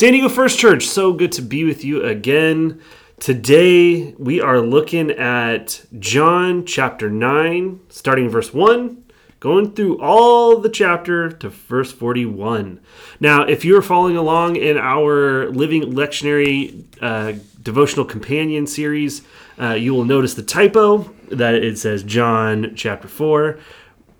San Diego First Church, so good to be with you again. Today we are looking at John chapter 9, starting verse 1, going through all the chapter to verse 41. Now, if you are following along in our Living Lectionary uh, Devotional Companion series, uh, you will notice the typo that it says John chapter 4.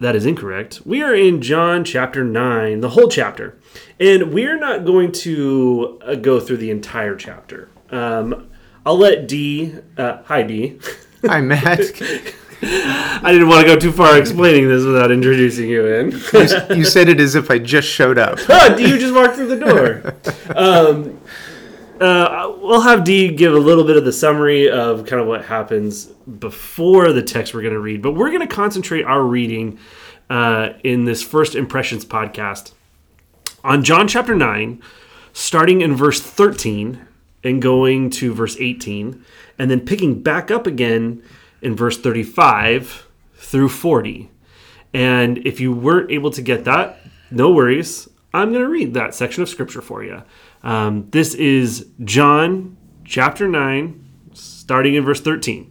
That is incorrect. We are in John chapter 9, the whole chapter. And we're not going to uh, go through the entire chapter. Um, I'll let D, uh, hi D. Hi, Matt. I didn't want to go too far explaining this without introducing you in. you, you said it as if I just showed up. oh, D, you just walked through the door. Um, uh, we'll have D give a little bit of the summary of kind of what happens before the text we're going to read, but we're going to concentrate our reading uh, in this first impressions podcast on John chapter 9, starting in verse 13 and going to verse 18, and then picking back up again in verse 35 through 40. And if you weren't able to get that, no worries. I'm going to read that section of scripture for you. Um, this is John chapter 9, starting in verse 13.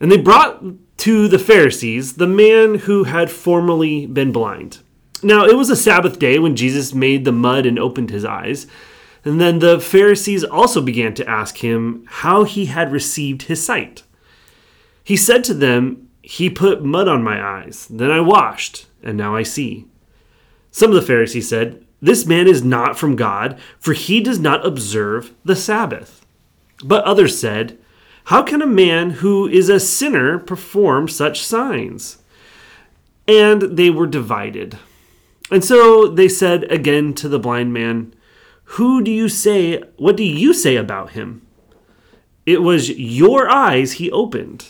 And they brought to the Pharisees the man who had formerly been blind. Now, it was a Sabbath day when Jesus made the mud and opened his eyes. And then the Pharisees also began to ask him how he had received his sight. He said to them, He put mud on my eyes, then I washed, and now I see. Some of the Pharisees said, This man is not from God, for he does not observe the Sabbath. But others said, How can a man who is a sinner perform such signs? And they were divided. And so they said again to the blind man, Who do you say, what do you say about him? It was your eyes he opened.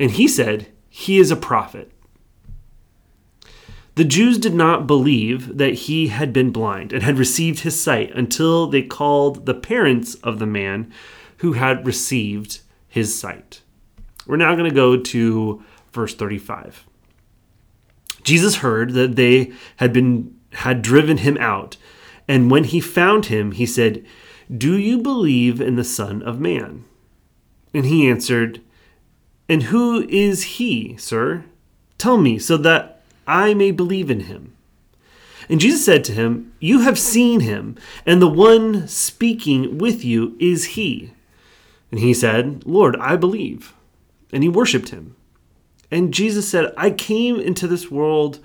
And he said, He is a prophet. The Jews did not believe that he had been blind and had received his sight until they called the parents of the man who had received his sight. We're now going to go to verse 35. Jesus heard that they had been had driven him out, and when he found him, he said, "Do you believe in the Son of Man?" And he answered, "And who is he, sir? Tell me, so that I may believe in him." And Jesus said to him, You have seen him, and the one speaking with you is he. And he said, Lord, I believe. And he worshiped him. And Jesus said, I came into this world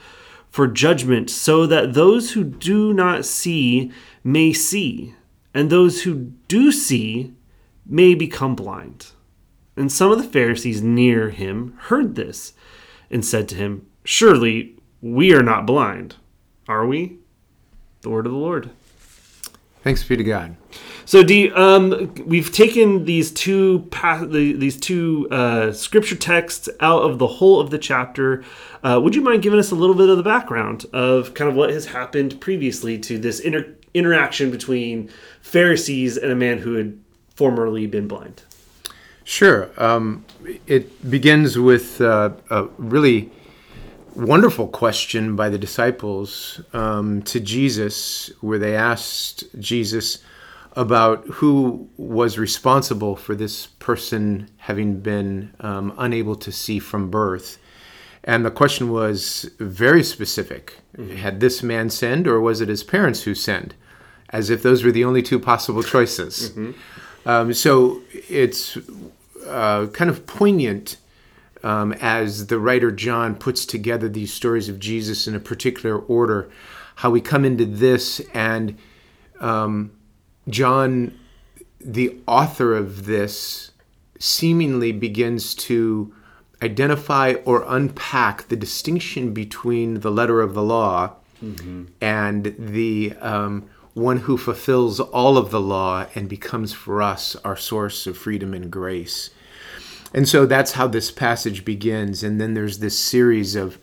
for judgment, so that those who do not see may see, and those who do see may become blind. And some of the Pharisees near him heard this and said to him, Surely we are not blind, are we? The word of the Lord. Thanks be to God. So, D, um, we've taken these two pa- the, these two uh, scripture texts out of the whole of the chapter. Uh, would you mind giving us a little bit of the background of kind of what has happened previously to this inter- interaction between Pharisees and a man who had formerly been blind? Sure. Um, it begins with uh, a really wonderful question by the disciples um, to Jesus, where they asked Jesus about who was responsible for this person having been um, unable to see from birth. And the question was very specific. Had this man sinned, or was it his parents who sinned? As if those were the only two possible choices. Um, so it's uh, kind of poignant um, as the writer John puts together these stories of Jesus in a particular order, how we come into this and um, John, the author of this, seemingly begins to identify or unpack the distinction between the letter of the law and the um, one who fulfills all of the law and becomes for us our source of freedom and grace. And so that's how this passage begins. And then there's this series of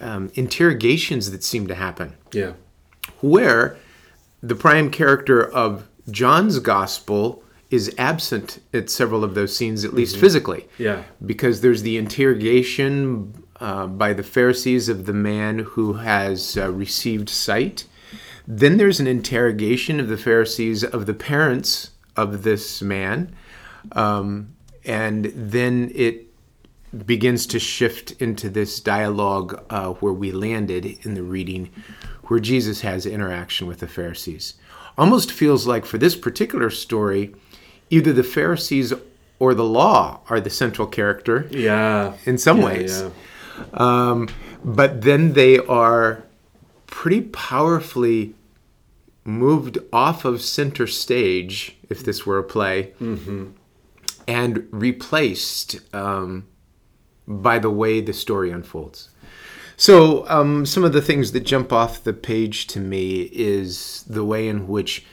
um, interrogations that seem to happen Yeah. where the prime character of John's gospel is absent at several of those scenes, at least physically. Yeah. Because there's the interrogation uh, by the Pharisees of the man who has uh, received sight. Then there's an interrogation of the Pharisees of the parents of this man. Um, and then it begins to shift into this dialogue uh, where we landed in the reading, where Jesus has interaction with the Pharisees. Almost feels like for this particular story, either the Pharisees or the law are the central character Yeah. in some Yeah, ways. yeah. Um, but then they are pretty powerfully moved off of center stage, if this were a play, and replaced um, by the way the story unfolds. So, um, some of the things that jump off the page to me is the way in which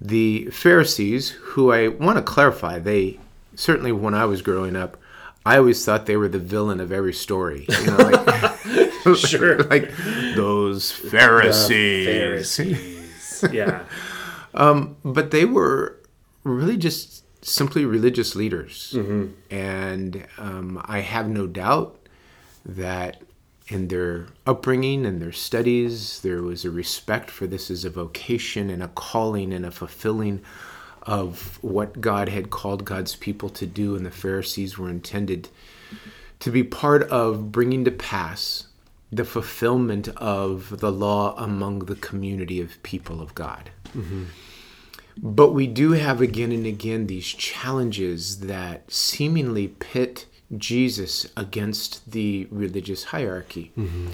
the Pharisees, who I want to clarify, they certainly when I was growing up, I always thought they were the villain of every story. You know, like, Sure. like those Pharisees. Pharisees. yeah. But they were really just simply religious leaders. And um, I have no doubt that in their upbringing and their studies, there was a respect for this as a vocation and a calling and a fulfilling of what God had called God's people to do. And the Pharisees were intended to be part of bringing to pass the fulfillment of the law among the community of people of God. But we do have again and again these challenges that seemingly pit Jesus against the religious hierarchy. Mm-hmm.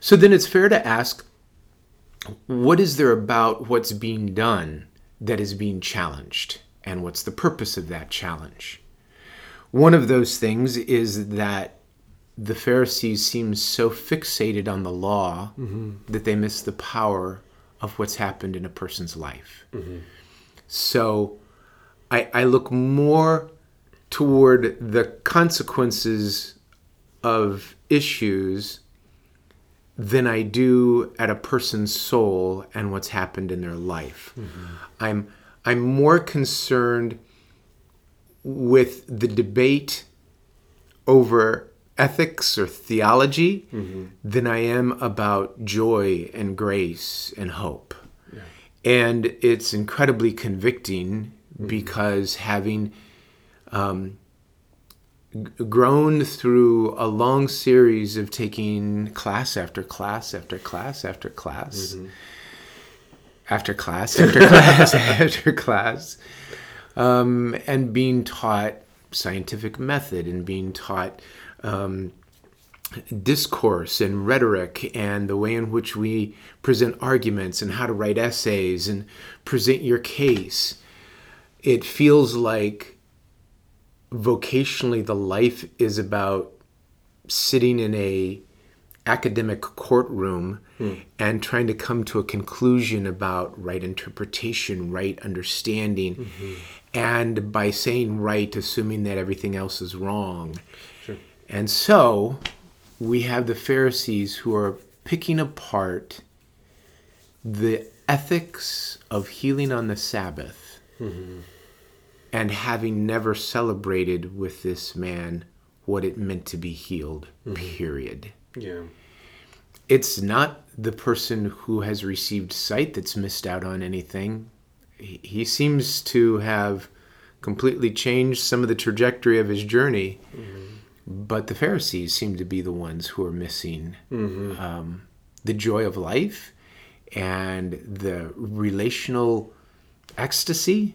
So then it's fair to ask what is there about what's being done that is being challenged? And what's the purpose of that challenge? One of those things is that the Pharisees seem so fixated on the law mm-hmm. that they miss the power of what's happened in a person's life. Mm-hmm. So I, I look more toward the consequences of issues than I do at a person's soul and what's happened in their life. Mm-hmm. I'm I'm more concerned with the debate over ethics or theology mm-hmm. than I am about joy and grace and hope. And it's incredibly convicting because having um, g- grown through a long series of taking class after class after class after class after class after class after class um, and being taught scientific method and being taught um, discourse and rhetoric and the way in which we present arguments and how to write essays and present your case it feels like vocationally the life is about sitting in a academic courtroom hmm. and trying to come to a conclusion about right interpretation right understanding mm-hmm. and by saying right assuming that everything else is wrong. And so we have the pharisees who are picking apart the ethics of healing on the sabbath mm-hmm. and having never celebrated with this man what it meant to be healed, mm-hmm. period. Yeah. It's not the person who has received sight that's missed out on anything. He he seems to have completely changed some of the trajectory of his journey, mm-hmm. But the Pharisees seem to be the ones who are missing um, the joy of life and the relational ecstasy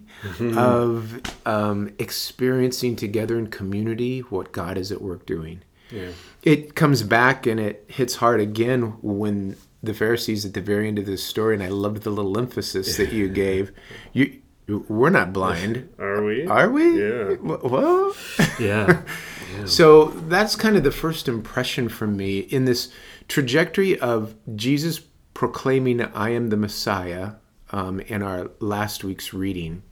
of um, experiencing together in community what God is at work doing. Yeah. It comes back and it hits hard again when the Pharisees at the very end of this story, and I loved the little emphasis that you gave. You, we're not blind, Are we? are we? Yeah. Wh- What? So that's kind of the first impression for me in this trajectory of Jesus proclaiming, I am the Messiah, um, in our last week's reading,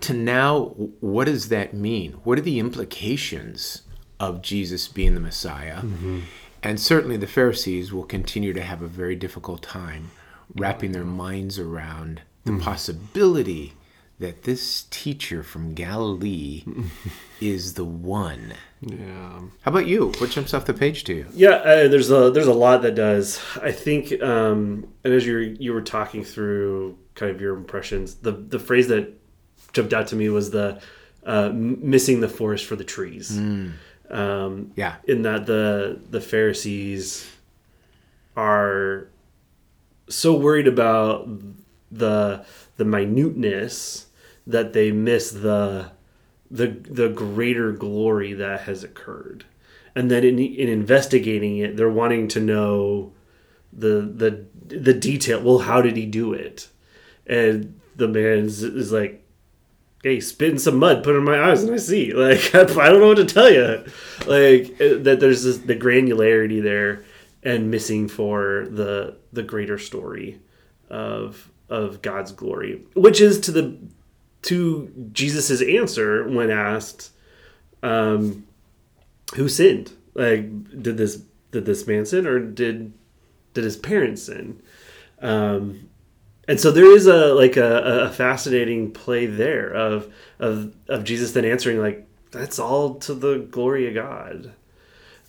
to now, what does that mean? What are the implications of Jesus being the Messiah? And certainly the Pharisees will continue to have a very difficult time wrapping their minds around the possibility that this teacher from Galilee is the one. Yeah. How about you? What jumps off the page to you? Yeah, uh, there's a there's a lot that does. I think, um, and as you were, you were talking through kind of your impressions, the the phrase that jumped out to me was the uh, missing the forest for the trees. Um, Yeah. in that the the Pharisees are so worried about the the minuteness that they miss the the the greater glory that has occurred. And then in, in investigating it they're wanting to know the the the detail. Well how did he do it? And the man is, is like hey spit in some mud put it in my eyes and i see. Like i don't know what to tell you like uh, that there's this, the granularity there and missing for the the greater story of of god's glory which is to the to jesus's answer when asked um who sinned? Like did this did this man sin or did did his parents sin? Um and so there is a like a, a fascinating play there of of of jesus then answering like that's all to the glory of god.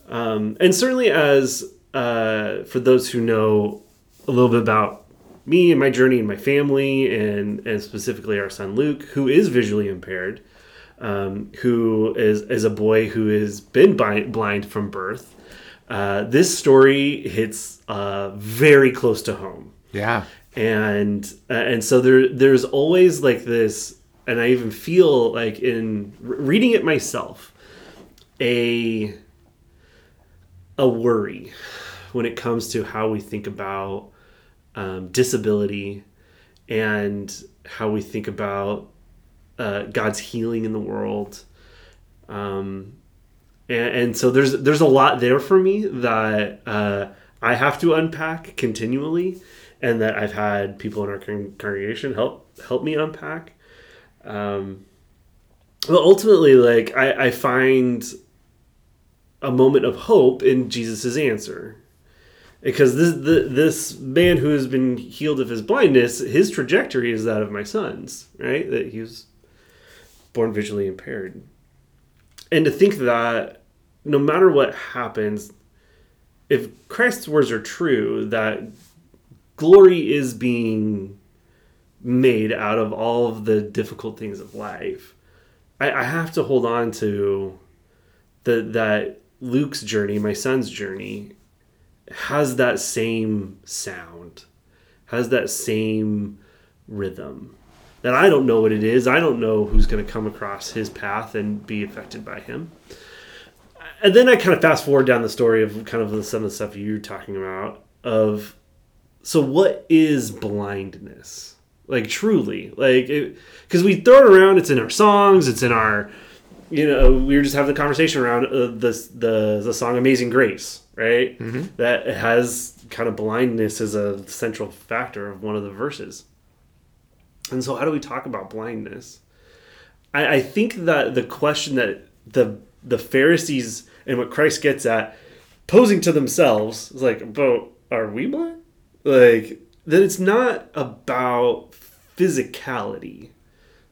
Um and certainly as uh for those who know a little bit about me and my journey and my family and and specifically our son luke who is visually impaired um, who is is a boy who has been bi- blind from birth. Uh, this story hits uh, very close to home, Yeah. and uh, and so there there's always like this, and I even feel like in re- reading it myself, a a worry when it comes to how we think about um, disability and how we think about uh, God's healing in the world. Um, and, and so there's there's a lot there for me that uh, I have to unpack continually, and that I've had people in our con- congregation help help me unpack. Um, but ultimately, like I, I find a moment of hope in Jesus's answer because this the, this man who has been healed of his blindness, his trajectory is that of my son's, right? That he was born visually impaired, and to think that no matter what happens, if Christ's words are true, that glory is being made out of all of the difficult things of life, I, I have to hold on to the that Luke's journey, my son's journey, has that same sound, has that same rhythm. That I don't know what it is. I don't know who's going to come across his path and be affected by him. And then I kind of fast forward down the story of kind of some of the stuff you're talking about of so what is blindness? Like truly, like because we throw it around. It's in our songs. It's in our, you know, we were just having the conversation around uh, the the the song "Amazing Grace," right? That has kind of blindness as a central factor of one of the verses. And so, how do we talk about blindness? I, I think that the question that the the Pharisees and what Christ gets at posing to themselves is like, but are we blind? Like that it's not about physicality.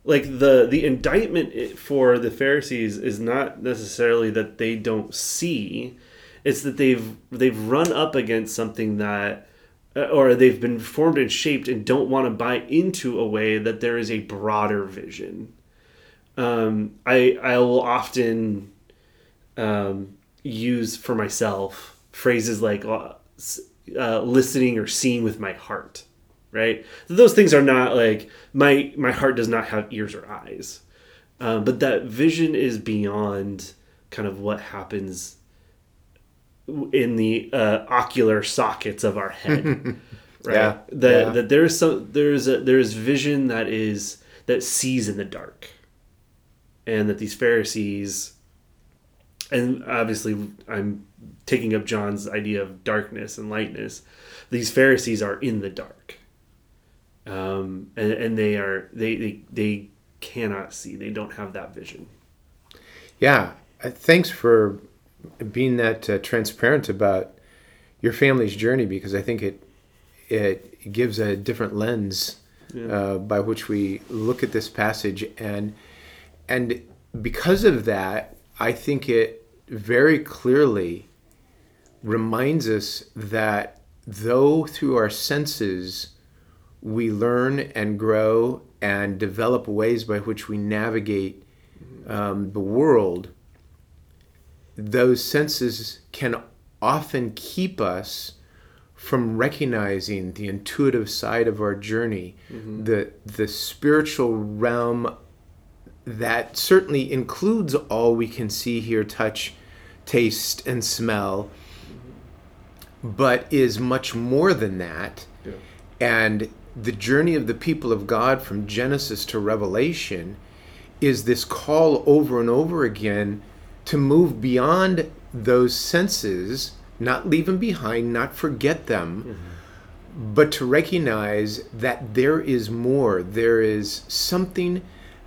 Like the the indictment for the Pharisees is not necessarily that they don't see, it's that they've they've run up against something that uh, or they've been formed and shaped and don't want to buy into a way that there is a broader vision. Um, I I will often um, use for myself phrases like uh, uh, listening or seeing with my heart, right? Those things are not like my my heart does not have ears or eyes, um, but that vision is beyond kind of what happens in the uh, ocular sockets of our head, right? Yeah, That yeah. that there's some there's a, there's vision that is that sees in the dark, and that these Pharisees, and obviously I'm taking up John's idea of darkness and lightness. These Pharisees are in the dark, um, and, and they are they, they they cannot see. They don't have that vision. Yeah. Uh, Thanks for being that uh, transparent about your family's journey because I think it it gives a different lens uh, by which we look at this passage, and and because of that, I think it very clearly reminds us that though through our senses we learn and grow and develop ways by which we navigate um, the world, those senses can often keep us from recognizing the intuitive side of our journey, the the spiritual realm that certainly includes all we can see, hear, touch, taste, and smell, but is much more than that. Yeah. And the journey of the people of God from Genesis to Revelation is this call over and over again to move beyond those senses, not leave them behind, not forget them, mm-hmm. but to recognize that there is more. There is something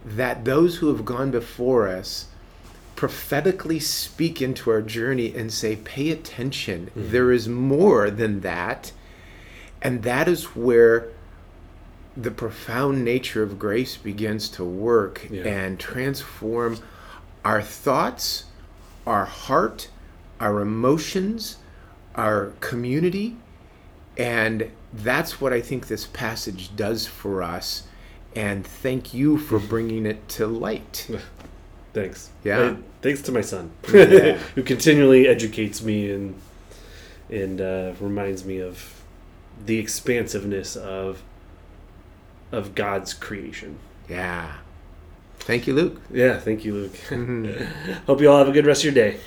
that those who have gone before us prophetically speak into our journey and say, pay attention. Mm-hmm. There is more than that. And that is where the profound nature of grace begins to work Yeah. and transform our thoughts, our heart, our emotions, our community. And that's what I think this passage does for us. And thank you for bringing it to light. Thanks. Yeah. Uh, thanks to my son, Yeah. who continually educates me and and uh, reminds me of the expansiveness of of God's creation. Yeah. Thank you, Luke. Yeah. Thank you, Luke. Mm-hmm. Hope you all have a good rest of your day.